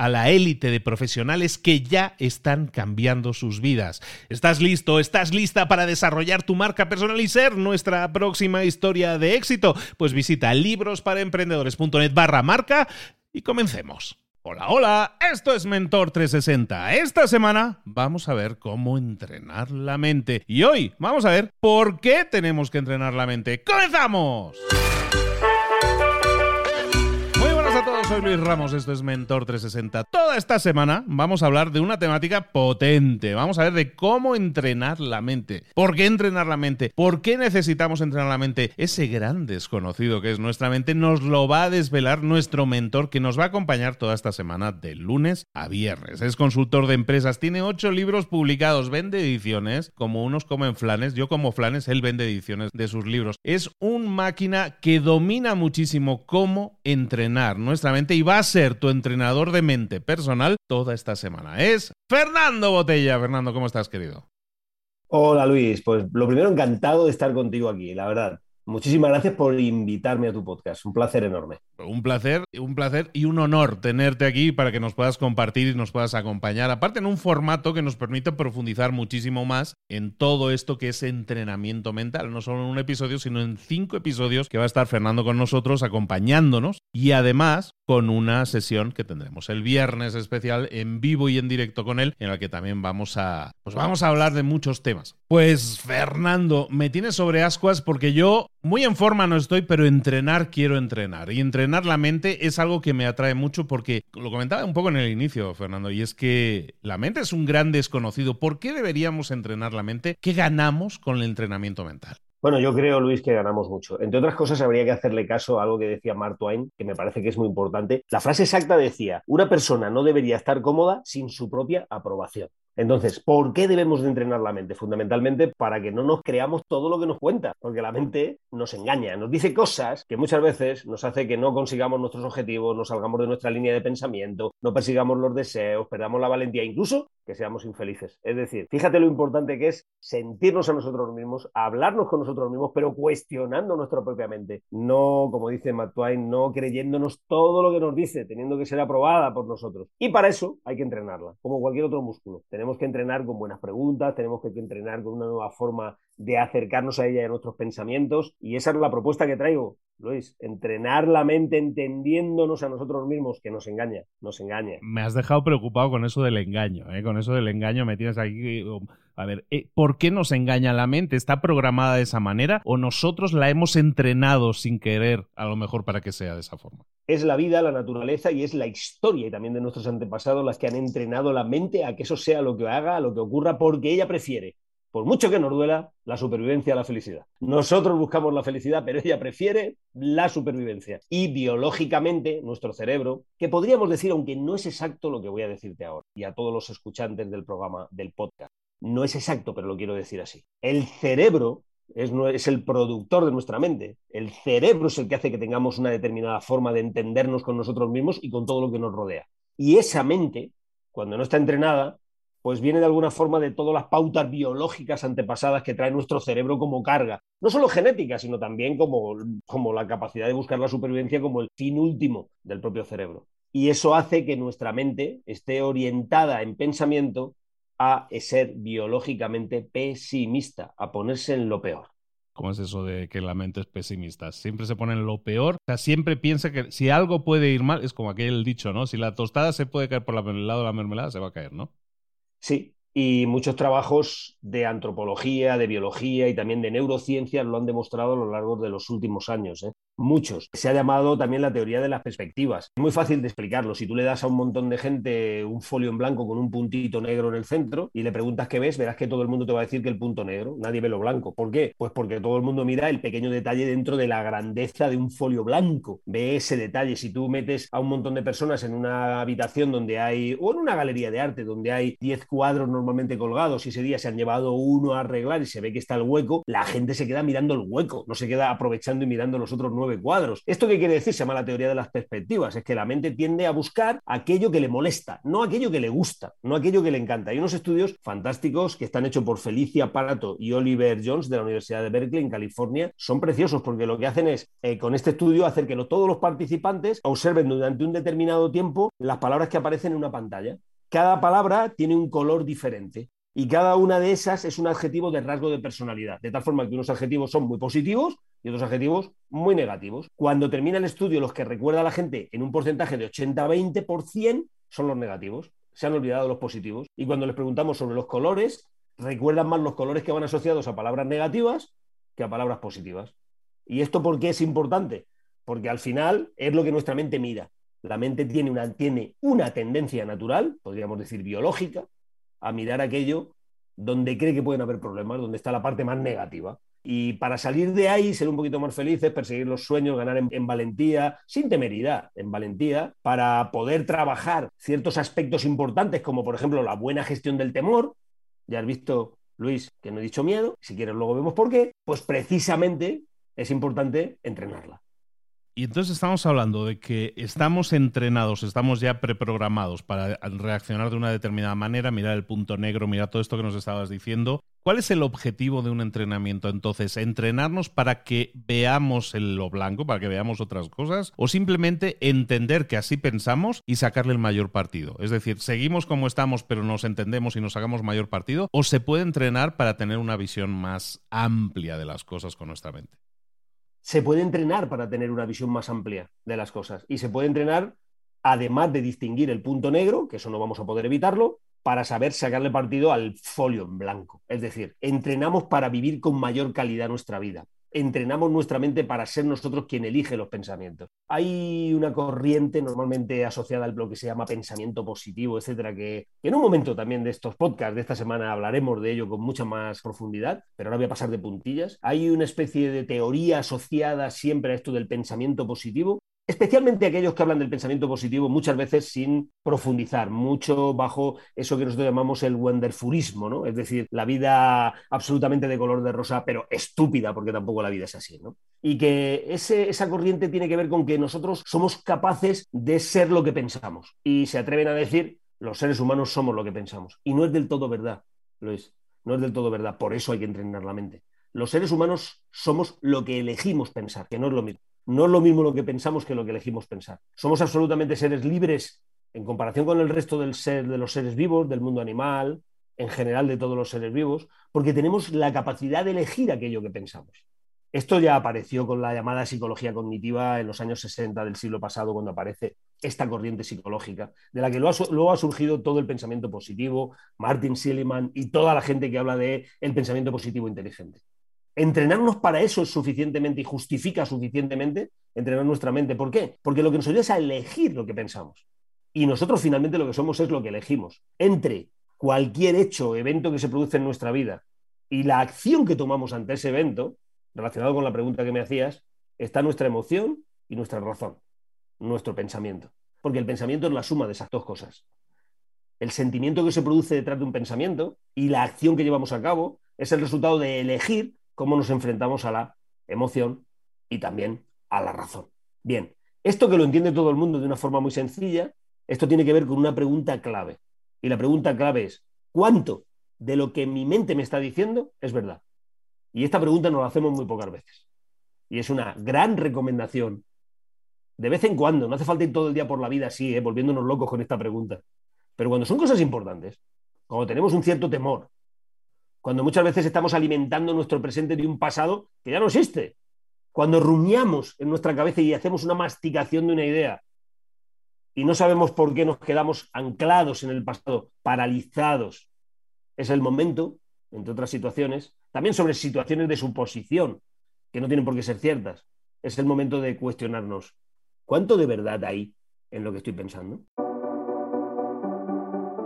a la élite de profesionales que ya están cambiando sus vidas. ¿Estás listo? ¿Estás lista para desarrollar tu marca personal y ser nuestra próxima historia de éxito? Pues visita librosparaemprendedores.net barra marca y comencemos. Hola, hola, esto es Mentor 360. Esta semana vamos a ver cómo entrenar la mente. Y hoy vamos a ver por qué tenemos que entrenar la mente. ¡Comenzamos! Soy Luis Ramos, esto es Mentor 360. Toda esta semana vamos a hablar de una temática potente. Vamos a ver de cómo entrenar la mente. ¿Por qué entrenar la mente? ¿Por qué necesitamos entrenar la mente? Ese gran desconocido que es nuestra mente nos lo va a desvelar nuestro mentor que nos va a acompañar toda esta semana de lunes a viernes. Es consultor de empresas, tiene ocho libros publicados, vende ediciones, como unos comen flanes, yo como flanes, él vende ediciones de sus libros. Es un máquina que domina muchísimo cómo entrenar nuestra mente y va a ser tu entrenador de mente personal toda esta semana. Es Fernando Botella. Fernando, ¿cómo estás, querido? Hola Luis, pues lo primero encantado de estar contigo aquí, la verdad. Muchísimas gracias por invitarme a tu podcast. Un placer enorme. Un placer, un placer y un honor tenerte aquí para que nos puedas compartir y nos puedas acompañar. Aparte en un formato que nos permite profundizar muchísimo más en todo esto que es entrenamiento mental. No solo en un episodio, sino en cinco episodios que va a estar Fernando con nosotros, acompañándonos y además con una sesión que tendremos el viernes especial en vivo y en directo con él, en la que también vamos a, pues vamos a hablar de muchos temas. Pues Fernando, me tienes sobre ascuas porque yo muy en forma no estoy, pero entrenar quiero entrenar. Y entrenar la mente es algo que me atrae mucho porque lo comentaba un poco en el inicio, Fernando, y es que la mente es un gran desconocido. ¿Por qué deberíamos entrenar la mente? ¿Qué ganamos con el entrenamiento mental? Bueno, yo creo, Luis, que ganamos mucho. Entre otras cosas, habría que hacerle caso a algo que decía Mark Twain, que me parece que es muy importante. La frase exacta decía, una persona no debería estar cómoda sin su propia aprobación. Entonces, ¿por qué debemos de entrenar la mente? Fundamentalmente para que no nos creamos todo lo que nos cuenta, porque la mente nos engaña, nos dice cosas que muchas veces nos hace que no consigamos nuestros objetivos, no salgamos de nuestra línea de pensamiento, no persigamos los deseos, perdamos la valentía, incluso que seamos infelices. Es decir, fíjate lo importante que es sentirnos a nosotros mismos, hablarnos con nosotros mismos, pero cuestionando nuestra propia mente. No, como dice Matt Twain, no creyéndonos todo lo que nos dice, teniendo que ser aprobada por nosotros. Y para eso hay que entrenarla, como cualquier otro músculo. Tenemos que entrenar con buenas preguntas, tenemos que entrenar con una nueva forma de acercarnos a ella y a nuestros pensamientos. Y esa es la propuesta que traigo, Luis. Entrenar la mente entendiéndonos a nosotros mismos, que nos engaña, nos engaña. Me has dejado preocupado con eso del engaño, ¿eh? con eso del engaño me tienes aquí. A ver, eh, ¿por qué nos engaña la mente? ¿Está programada de esa manera o nosotros la hemos entrenado sin querer, a lo mejor, para que sea de esa forma? Es la vida, la naturaleza y es la historia y también de nuestros antepasados las que han entrenado la mente a que eso sea lo que haga, lo que ocurra, porque ella prefiere por mucho que nos duela, la supervivencia a la felicidad. Nosotros buscamos la felicidad, pero ella prefiere la supervivencia. Y biológicamente, nuestro cerebro, que podríamos decir, aunque no es exacto lo que voy a decirte ahora, y a todos los escuchantes del programa, del podcast, no es exacto, pero lo quiero decir así. El cerebro es, es, el productor de nuestra mente. El cerebro es el que hace que tengamos una determinada forma de entendernos con nosotros mismos y con todo lo que nos rodea. Y esa mente, cuando no está entrenada, pues viene de alguna forma de todas las pautas biológicas antepasadas que trae nuestro cerebro como carga. No solo genética, sino también como, como la capacidad de buscar la supervivencia como el fin último del propio cerebro. Y eso hace que nuestra mente esté orientada en pensamiento a ser biológicamente pesimista, a ponerse en lo peor. ¿Cómo es eso de que la mente es pesimista? Siempre se pone en lo peor. O sea, siempre piensa que si algo puede ir mal, es como aquel dicho, ¿no? Si la tostada se puede caer por el lado de la mermelada, se va a caer, ¿no? Sí, y muchos trabajos de antropología, de biología y también de neurociencia lo han demostrado a lo largo de los últimos años. ¿eh? Muchos. Se ha llamado también la teoría de las perspectivas. Es muy fácil de explicarlo. Si tú le das a un montón de gente un folio en blanco con un puntito negro en el centro y le preguntas qué ves, verás que todo el mundo te va a decir que el punto negro. Nadie ve lo blanco. ¿Por qué? Pues porque todo el mundo mira el pequeño detalle dentro de la grandeza de un folio blanco. Ve ese detalle. Si tú metes a un montón de personas en una habitación donde hay, o en una galería de arte, donde hay 10 cuadros normalmente colgados y ese día se han llevado uno a arreglar y se ve que está el hueco, la gente se queda mirando el hueco, no se queda aprovechando y mirando los otros nueve cuadros. ¿Esto qué quiere decir? Se llama la teoría de las perspectivas. Es que la mente tiende a buscar aquello que le molesta, no aquello que le gusta, no aquello que le encanta. Hay unos estudios fantásticos que están hechos por Felicia Parato y Oliver Jones de la Universidad de Berkeley en California. Son preciosos porque lo que hacen es, eh, con este estudio, hacer que todos los participantes observen durante un determinado tiempo las palabras que aparecen en una pantalla cada palabra tiene un color diferente y cada una de esas es un adjetivo de rasgo de personalidad, de tal forma que unos adjetivos son muy positivos y otros adjetivos muy negativos. Cuando termina el estudio, los que recuerda la gente en un porcentaje de 80-20% son los negativos, se han olvidado los positivos. Y cuando les preguntamos sobre los colores, recuerdan más los colores que van asociados a palabras negativas que a palabras positivas. ¿Y esto por qué es importante? Porque al final es lo que nuestra mente mira. La mente tiene una, tiene una tendencia natural, podríamos decir biológica, a mirar aquello donde cree que pueden haber problemas, donde está la parte más negativa. Y para salir de ahí, ser un poquito más felices, perseguir los sueños, ganar en, valentía, sin temeridad, en valentía, para poder trabajar ciertos aspectos importantes, como por ejemplo la buena gestión del temor. Ya has visto, Luis, que no he dicho miedo, si quieres luego vemos por qué, pues precisamente es importante entrenarla. Y entonces estamos hablando de que estamos entrenados, estamos ya preprogramados para reaccionar de una determinada manera, mirar el punto negro, mirar todo esto que nos estabas diciendo. ¿Cuál es el objetivo de un entrenamiento entonces? ¿Entrenarnos para que veamos lo blanco, para que veamos otras cosas? ¿O simplemente entender que así pensamos y sacarle el mayor partido? Es decir, ¿seguimos como estamos pero nos entendemos y nos sacamos mayor partido? ¿O se puede entrenar para tener una visión más amplia de las cosas con nuestra mente? se puede entrenar para tener una visión más amplia de las cosas y se puede entrenar además de distinguir el punto negro, que eso no vamos a poder evitarlo, para saber sacarle partido al folio en blanco. Es decir, entrenamos para vivir con mayor calidad nuestra vida entrenamos nuestra mente para ser nosotros quien elige los pensamientos. Hay una corriente normalmente asociada al lo que se llama pensamiento positivo, etcétera, que, en un momento también de estos podcasts de esta semana hablaremos de ello con mucha más profundidad, pero ahora voy a pasar de puntillas. Hay una especie de teoría asociada siempre a esto del pensamiento positivo especialmente aquellos que hablan del pensamiento positivo muchas veces sin profundizar, mucho bajo eso que nosotros llamamos el wonderfulismo, ¿no? Es decir, la vida absolutamente de color de rosa, pero estúpida, porque tampoco la vida es así, ¿no? Y que esa corriente tiene que ver con que nosotros somos capaces de ser lo que pensamos. Y se atreven a decir, los seres humanos somos lo que pensamos. Y no es del todo verdad, Luis, no es del todo verdad. Por eso hay que entrenar la mente. Los seres humanos somos lo que elegimos pensar, que no es lo mismo. No es lo mismo lo que pensamos que lo que elegimos pensar. Somos absolutamente seres libres en comparación con el resto del ser, de los seres vivos, del mundo animal, en general de todos los seres vivos, porque tenemos la capacidad de elegir aquello que pensamos. Esto ya apareció con la llamada psicología cognitiva en los años 60 del siglo pasado, cuando aparece esta corriente psicológica, de la que luego ha, surgido todo el pensamiento positivo, Martin Seligman y toda la gente que habla de el pensamiento positivo inteligente entrenarnos para eso es suficientemente y justifica suficientemente entrenar nuestra mente. ¿Por qué? Porque lo que nos ayuda es a elegir lo que pensamos. Y nosotros finalmente lo que somos es lo que elegimos. Entre cualquier hecho evento que se produce en nuestra vida y la acción que tomamos ante ese evento, relacionado con la pregunta que me hacías, está nuestra emoción y nuestra razón, nuestro pensamiento. Porque el pensamiento es la suma de esas dos cosas. El sentimiento que se produce detrás de un pensamiento y la acción que llevamos a cabo es el resultado de elegir cómo nos enfrentamos a la emoción y también a la razón. Bien, esto que lo entiende todo el mundo de una forma muy sencilla, esto tiene que ver con una pregunta clave. Y la pregunta clave es, ¿cuánto de lo que mi mente me está diciendo es verdad? Y esta pregunta nos la hacemos muy pocas veces. Y es una gran recomendación. De vez en cuando, no hace falta ir todo el día por la vida así, ¿eh? volviéndonos locos con esta pregunta. Pero cuando son cosas importantes, cuando tenemos un cierto temor, cuando muchas veces estamos alimentando nuestro presente de un pasado que ya no existe, cuando rumiamos en nuestra cabeza y hacemos una masticación de una idea y no sabemos por qué nos quedamos anclados en el pasado, paralizados, es el momento, entre otras situaciones, también sobre situaciones de suposición, que no tienen por qué ser ciertas, es el momento de cuestionarnos, ¿cuánto de verdad hay en lo que estoy pensando?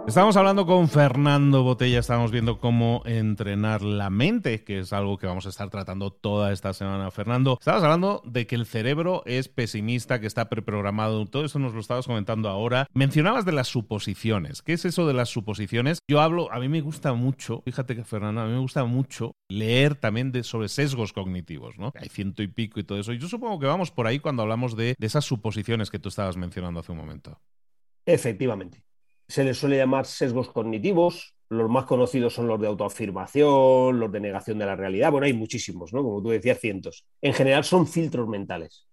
Estamos hablando con Fernando Botella, estamos viendo cómo entrenar la mente, que es algo que vamos a estar tratando toda esta semana. Fernando, estabas hablando de que el cerebro es pesimista, que está preprogramado, todo eso nos lo estabas comentando ahora. Mencionabas de las suposiciones. ¿Qué es eso de las suposiciones? Yo hablo, a mí me gusta mucho, fíjate que Fernando, a mí me gusta mucho leer también de, sobre sesgos cognitivos, ¿no? Hay ciento y pico y todo eso. Y yo supongo que vamos por ahí cuando hablamos de, de esas suposiciones que tú estabas mencionando hace un momento. Efectivamente se les suele llamar sesgos cognitivos. Los más conocidos son los de autoafirmación, los de negación de la realidad. Bueno, hay muchísimos, ¿no? Como tú decías, cientos. En general son filtros mentales.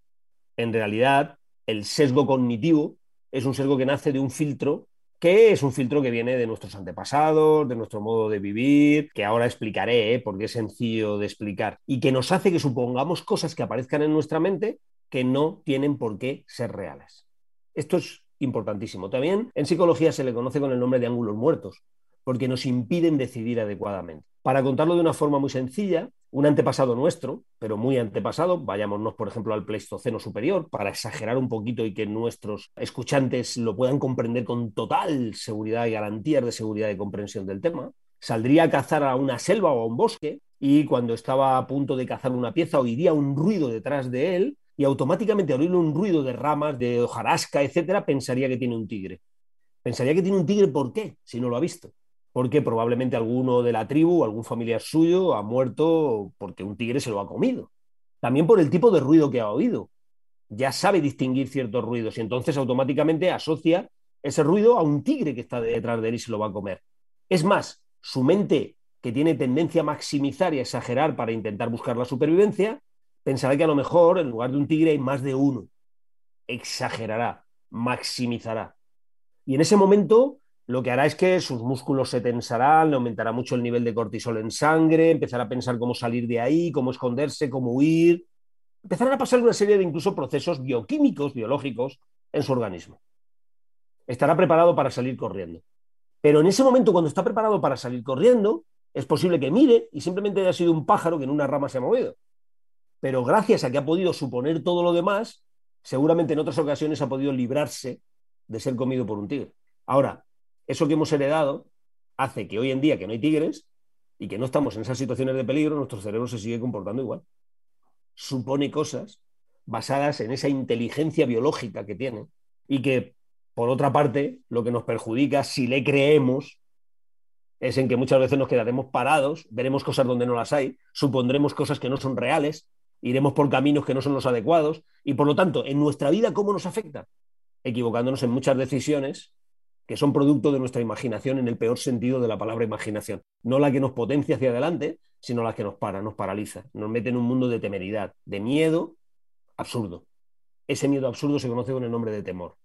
En realidad, el sesgo cognitivo es un sesgo que nace de un filtro que es un filtro que viene de nuestros antepasados, de nuestro modo de vivir, que ahora explicaré, ¿eh? porque es sencillo de explicar, y que nos hace que supongamos cosas que aparezcan en nuestra mente que no tienen por qué ser reales. Esto es importantísimo. También en psicología se le conoce con el nombre de ángulos muertos, porque nos impiden decidir adecuadamente. Para contarlo de una forma muy sencilla, un antepasado nuestro, pero muy antepasado, vayámonos por ejemplo al Pleistoceno superior, para exagerar un poquito y que nuestros escuchantes lo puedan comprender con total seguridad y garantías de seguridad y comprensión del tema, saldría a cazar a una selva o a un bosque y cuando estaba a punto de cazar una pieza oiría un ruido detrás de él y automáticamente al oír un ruido de ramas, de hojarasca, etcétera, pensaría que tiene un tigre. Pensaría que tiene un tigre, ¿por qué? Si no lo ha visto. Porque probablemente alguno de la tribu, algún familiar suyo, ha muerto porque un tigre se lo ha comido. También por el tipo de ruido que ha oído. Ya sabe distinguir ciertos ruidos y entonces automáticamente asocia ese ruido a un tigre que está detrás de él y se lo va a comer. Es más, su mente, que tiene tendencia a maximizar y a exagerar para intentar buscar la supervivencia, pensará que a lo mejor en lugar de un tigre hay más de uno. Exagerará, maximizará. Y en ese momento lo que hará es que sus músculos se tensarán, le aumentará mucho el nivel de cortisol en sangre, empezará a pensar cómo salir de ahí, cómo esconderse, cómo huir. Empezarán a pasar una serie de incluso procesos bioquímicos, biológicos en su organismo. Estará preparado para salir corriendo. Pero en ese momento, cuando está preparado para salir corriendo, es posible que mire y simplemente haya sido un pájaro que en una rama se ha movido pero gracias a que ha podido suponer todo lo demás, seguramente en otras ocasiones ha podido librarse de ser comido por un tigre. Ahora, eso que hemos heredado hace que hoy en día que no hay tigres y que no estamos en esas situaciones de peligro, nuestro cerebro se sigue comportando igual. Supone cosas basadas en esa inteligencia biológica que tiene y que, por otra parte, lo que nos perjudica si le creemos es en que muchas veces nos quedaremos parados, veremos cosas donde no las hay, supondremos cosas que no son reales iremos por caminos que no son los adecuados y por lo tanto, en nuestra vida, ¿cómo nos afecta? Equivocándonos en muchas decisiones que son producto de nuestra imaginación en el peor sentido de la palabra imaginación. No la que nos potencia hacia adelante, sino la que nos para, nos paraliza, nos mete en un mundo de temeridad, de miedo absurdo. Ese miedo absurdo se conoce con el nombre de temor.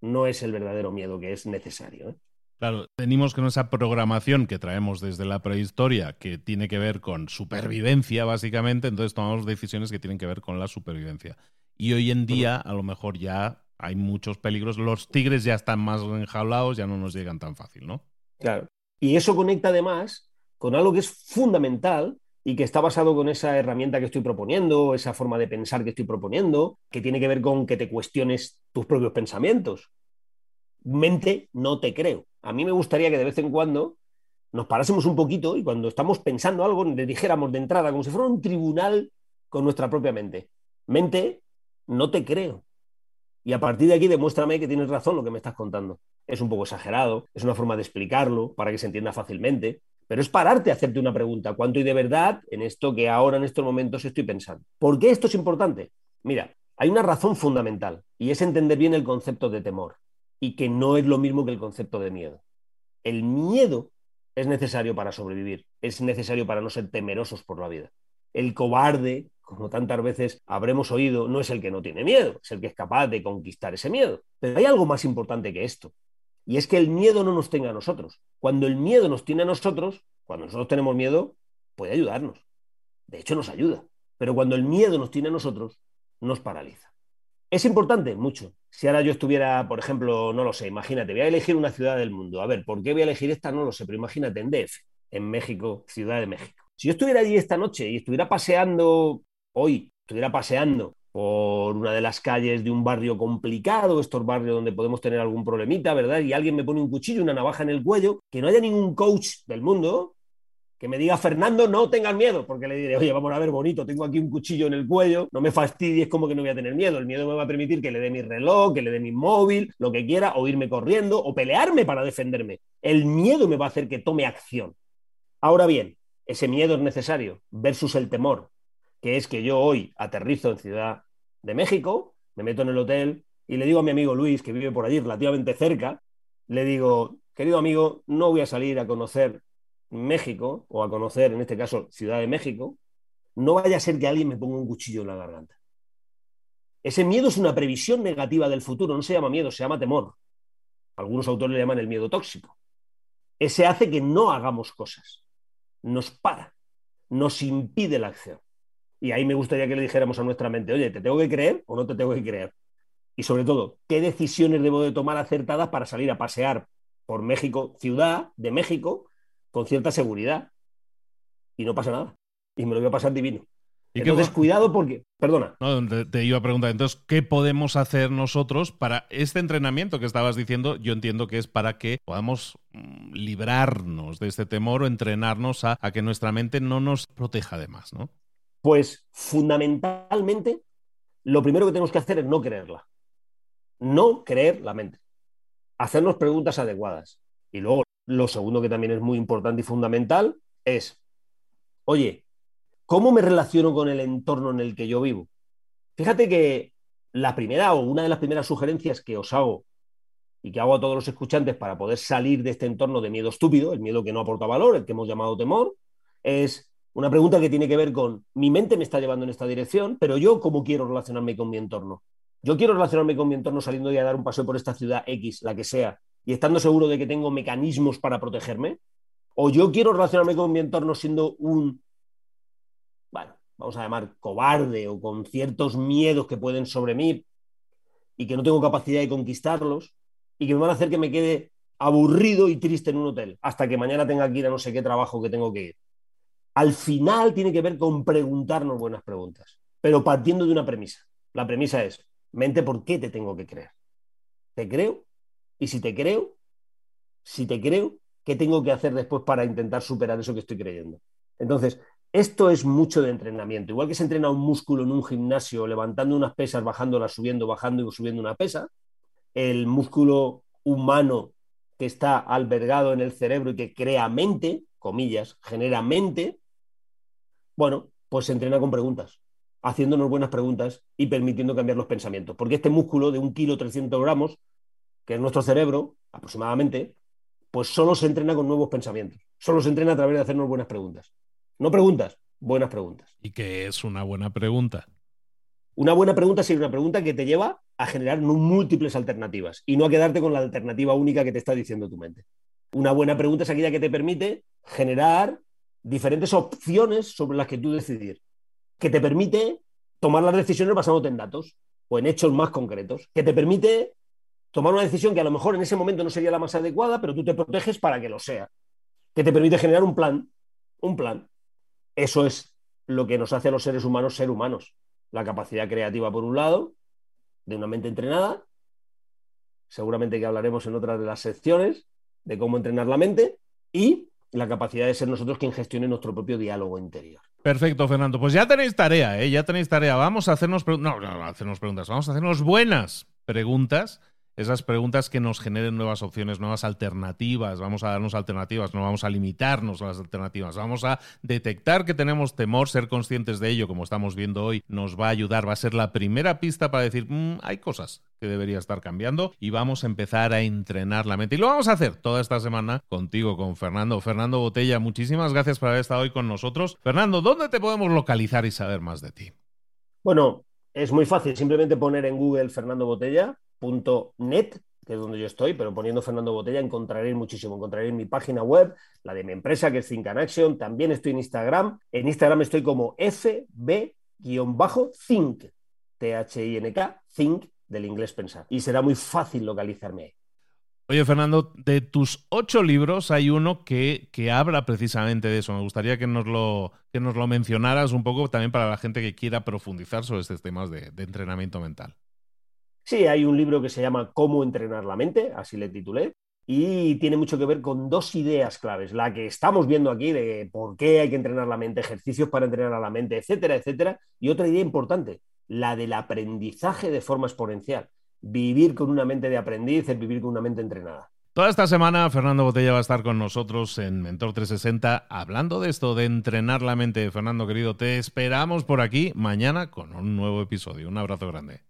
No es el verdadero miedo que es necesario. ¿eh? Claro, tenemos con esa programación que traemos desde la prehistoria, que tiene que ver con supervivencia, básicamente, entonces tomamos decisiones que tienen que ver con la supervivencia. Y hoy en día, a lo mejor ya hay muchos peligros. Los tigres ya están más enjaulados, ya no nos llegan tan fácil, ¿no? Claro. Y eso conecta además con algo que es fundamental y que está basado con esa herramienta que estoy proponiendo, esa forma de pensar que estoy proponiendo, que tiene que ver con que te cuestiones tus propios pensamientos. Mente, no te creo a mí me gustaría que de vez en cuando nos parásemos un poquito y cuando estamos pensando algo le dijéramos de entrada, como si fuera un tribunal con nuestra propia mente. Mente, no te creo. Y a partir de aquí demuéstrame que tienes razón lo que me estás contando. Es un poco exagerado, es una forma de explicarlo para que se entienda fácilmente, pero es pararte a hacerte una pregunta. ¿Cuánto hay de verdad en esto que ahora, en estos momentos, estoy pensando? ¿Por qué esto es importante? Mira, hay una razón fundamental y es entender bien el concepto de temor y que no es lo mismo que el concepto de miedo. El miedo es necesario para sobrevivir, es necesario para no ser temerosos por la vida. El cobarde, como tantas veces habremos oído, no es el que no tiene miedo, es el que es capaz de conquistar ese miedo. Pero hay algo más importante que esto, y es que el miedo no nos tenga a nosotros. Cuando el miedo nos tiene a nosotros, cuando nosotros tenemos miedo, puede ayudarnos. De hecho, nos ayuda. Pero cuando el miedo nos tiene a nosotros, nos paraliza. ¿Es importante? Mucho. Si ahora yo estuviera, por ejemplo, no lo sé, imagínate, voy a elegir una ciudad del mundo. A ver, ¿por qué voy a elegir esta? No lo sé, pero imagínate en DF, en México, Ciudad de México. Si yo estuviera allí esta noche y estuviera paseando hoy, estuviera paseando por una de las calles de un barrio complicado, estos barrios donde podemos tener algún problemita, ¿verdad? Y alguien me pone un cuchillo, una navaja en el cuello, que no haya ningún coach del mundo que me diga, Fernando, no tengas miedo, porque le diré, oye, vamos a ver, bonito, tengo aquí un cuchillo en el cuello, no me fastidies como que no voy a tener miedo. El miedo me va a permitir que le dé mi reloj, que le dé mi móvil, lo que quiera, o irme corriendo, o pelearme para defenderme. El miedo me va a hacer que tome acción. Ahora bien, ese miedo es necesario versus el temor, que es que yo hoy aterrizo en Ciudad de México, me meto en el hotel y le digo a mi amigo Luis, que vive por allí relativamente cerca, le digo, querido amigo, no voy a salir a conocer México, o a conocer, en este caso, Ciudad de México, no vaya a ser que alguien me ponga un cuchillo en la garganta. Ese miedo es una previsión negativa del futuro, no se llama miedo, se llama temor. Algunos autores le llaman el miedo tóxico. Ese hace que no hagamos cosas, nos para, nos impide la acción. Y ahí me gustaría que le dijéramos a nuestra mente, oye, ¿te tengo que creer o no te tengo que creer? Y sobre todo, ¿qué decisiones debo de tomar acertadas para salir a pasear por México, ciudad de México, con cierta seguridad. Y no pasa nada. Y me lo voy a pasar divino. ¿Y entonces, cuidado porque, perdona. te, iba a preguntar, entonces, ¿qué podemos hacer nosotros para este entrenamiento que estabas diciendo? Yo entiendo que es para que podamos mm, librarnos de este temor o entrenarnos a, a que nuestra mente no nos proteja de más, ¿no? Pues fundamentalmente, lo primero que tenemos que hacer es no creerla. No creer la mente. Hacernos preguntas adecuadas. Y luego lo segundo que también es muy importante y fundamental es, oye, ¿cómo me relaciono con el entorno en el que yo vivo? Fíjate que la primera o una de las primeras sugerencias que os hago y que hago a todos los escuchantes para poder salir de este entorno de miedo estúpido, el miedo que no aporta valor, el que hemos llamado temor, es una pregunta que tiene que ver con mi mente me está llevando en esta dirección, pero yo cómo quiero relacionarme con mi entorno. Yo quiero relacionarme con mi entorno saliendo de a dar un paseo por esta ciudad X, la que sea, y estando seguro de que tengo mecanismos para protegerme, o yo quiero relacionarme con mi entorno siendo un, bueno, vamos a llamar cobarde o con ciertos miedos que pueden sobre mí y que no tengo capacidad de conquistarlos y que me van a hacer que me quede aburrido y triste en un hotel hasta que mañana tenga que ir a no sé qué trabajo que tengo que ir. Al final tiene que ver con preguntarnos buenas preguntas, pero partiendo de una premisa. La premisa es, mente, ¿por qué te tengo que creer? ¿Te creo? Y si te creo, si te creo, ¿qué tengo que hacer después para intentar superar eso que estoy creyendo? Entonces, esto es mucho de entrenamiento. Igual que se entrena un músculo en un gimnasio levantando unas pesas, bajándolas, subiendo, bajando y subiendo una pesa, el músculo humano que está albergado en el cerebro y que crea mente, comillas, genera mente, bueno, pues se entrena con preguntas, haciéndonos buenas preguntas y permitiendo cambiar los pensamientos. Porque este músculo de un kilo 300 gramos que es nuestro cerebro, aproximadamente, pues solo se entrena con nuevos pensamientos. Solo se entrena a través de hacernos buenas preguntas. No preguntas, buenas preguntas. ¿Y qué es una buena pregunta? Una buena pregunta sería una pregunta que te lleva a generar múltiples alternativas y no a quedarte con la alternativa única que te está diciendo tu mente. Una buena pregunta es aquella que te permite generar diferentes opciones sobre las que tú decidir, que te permite tomar las decisiones basándote en datos o en hechos más concretos, que te permite tomar una decisión que a lo mejor en ese momento no sería la más adecuada, pero tú te proteges para que lo sea, que te permite generar un plan, un plan. Eso es lo que nos hace a los seres humanos ser humanos. La capacidad creativa, por un lado, de una mente entrenada, seguramente que hablaremos en otras de las secciones de cómo entrenar la mente, y la capacidad de ser nosotros quien gestione nuestro propio diálogo interior. Perfecto, Fernando. Pues ya tenéis tarea, ¿eh? Ya tenéis tarea. Vamos a hacernos, no, no, hacernos preguntas, vamos a hacernos buenas preguntas esas preguntas que nos generen nuevas opciones, nuevas alternativas. Vamos a darnos alternativas, no vamos a limitarnos a las alternativas. Vamos a detectar que tenemos temor, ser conscientes de ello, como estamos viendo hoy, nos va a ayudar, va a ser la primera pista para decir, mm, hay cosas que debería estar cambiando y vamos a empezar a entrenar la mente. Y lo vamos a hacer toda esta semana contigo, con Fernando. Fernando Botella, muchísimas gracias por haber estado hoy con nosotros. Fernando, ¿dónde te podemos localizar y saber más de ti? Bueno, es muy fácil, simplemente poner en Google Fernando Botella net que es donde yo estoy, pero poniendo Fernando Botella encontraréis muchísimo. Encontraréis mi página web, la de mi empresa, que es Think Action. También estoy en Instagram. En Instagram estoy como FB-Think, T-H-I-N-K, Think, del inglés pensar. Y será muy fácil localizarme ahí. Oye, Fernando, de tus ocho libros hay uno que, que, habla precisamente de eso. Me gustaría que nos, lo, que nos lo mencionaras un poco también para la gente que quiera profundizar sobre estos temas de entrenamiento mental. Sí, hay un libro que se llama Cómo entrenar la mente, así le titulé, y tiene mucho que ver con dos ideas claves, la que estamos viendo aquí de por qué hay que entrenar la mente, ejercicios para entrenar a la mente, etcétera, etcétera, y otra idea importante, la del aprendizaje de forma exponencial, vivir con una mente de aprendiz, es vivir con una mente entrenada. Toda esta semana Fernando Botella va a estar con nosotros en Mentor 360 hablando de esto, de entrenar la mente. Fernando querido, te esperamos por aquí mañana con un nuevo episodio. Un abrazo grande.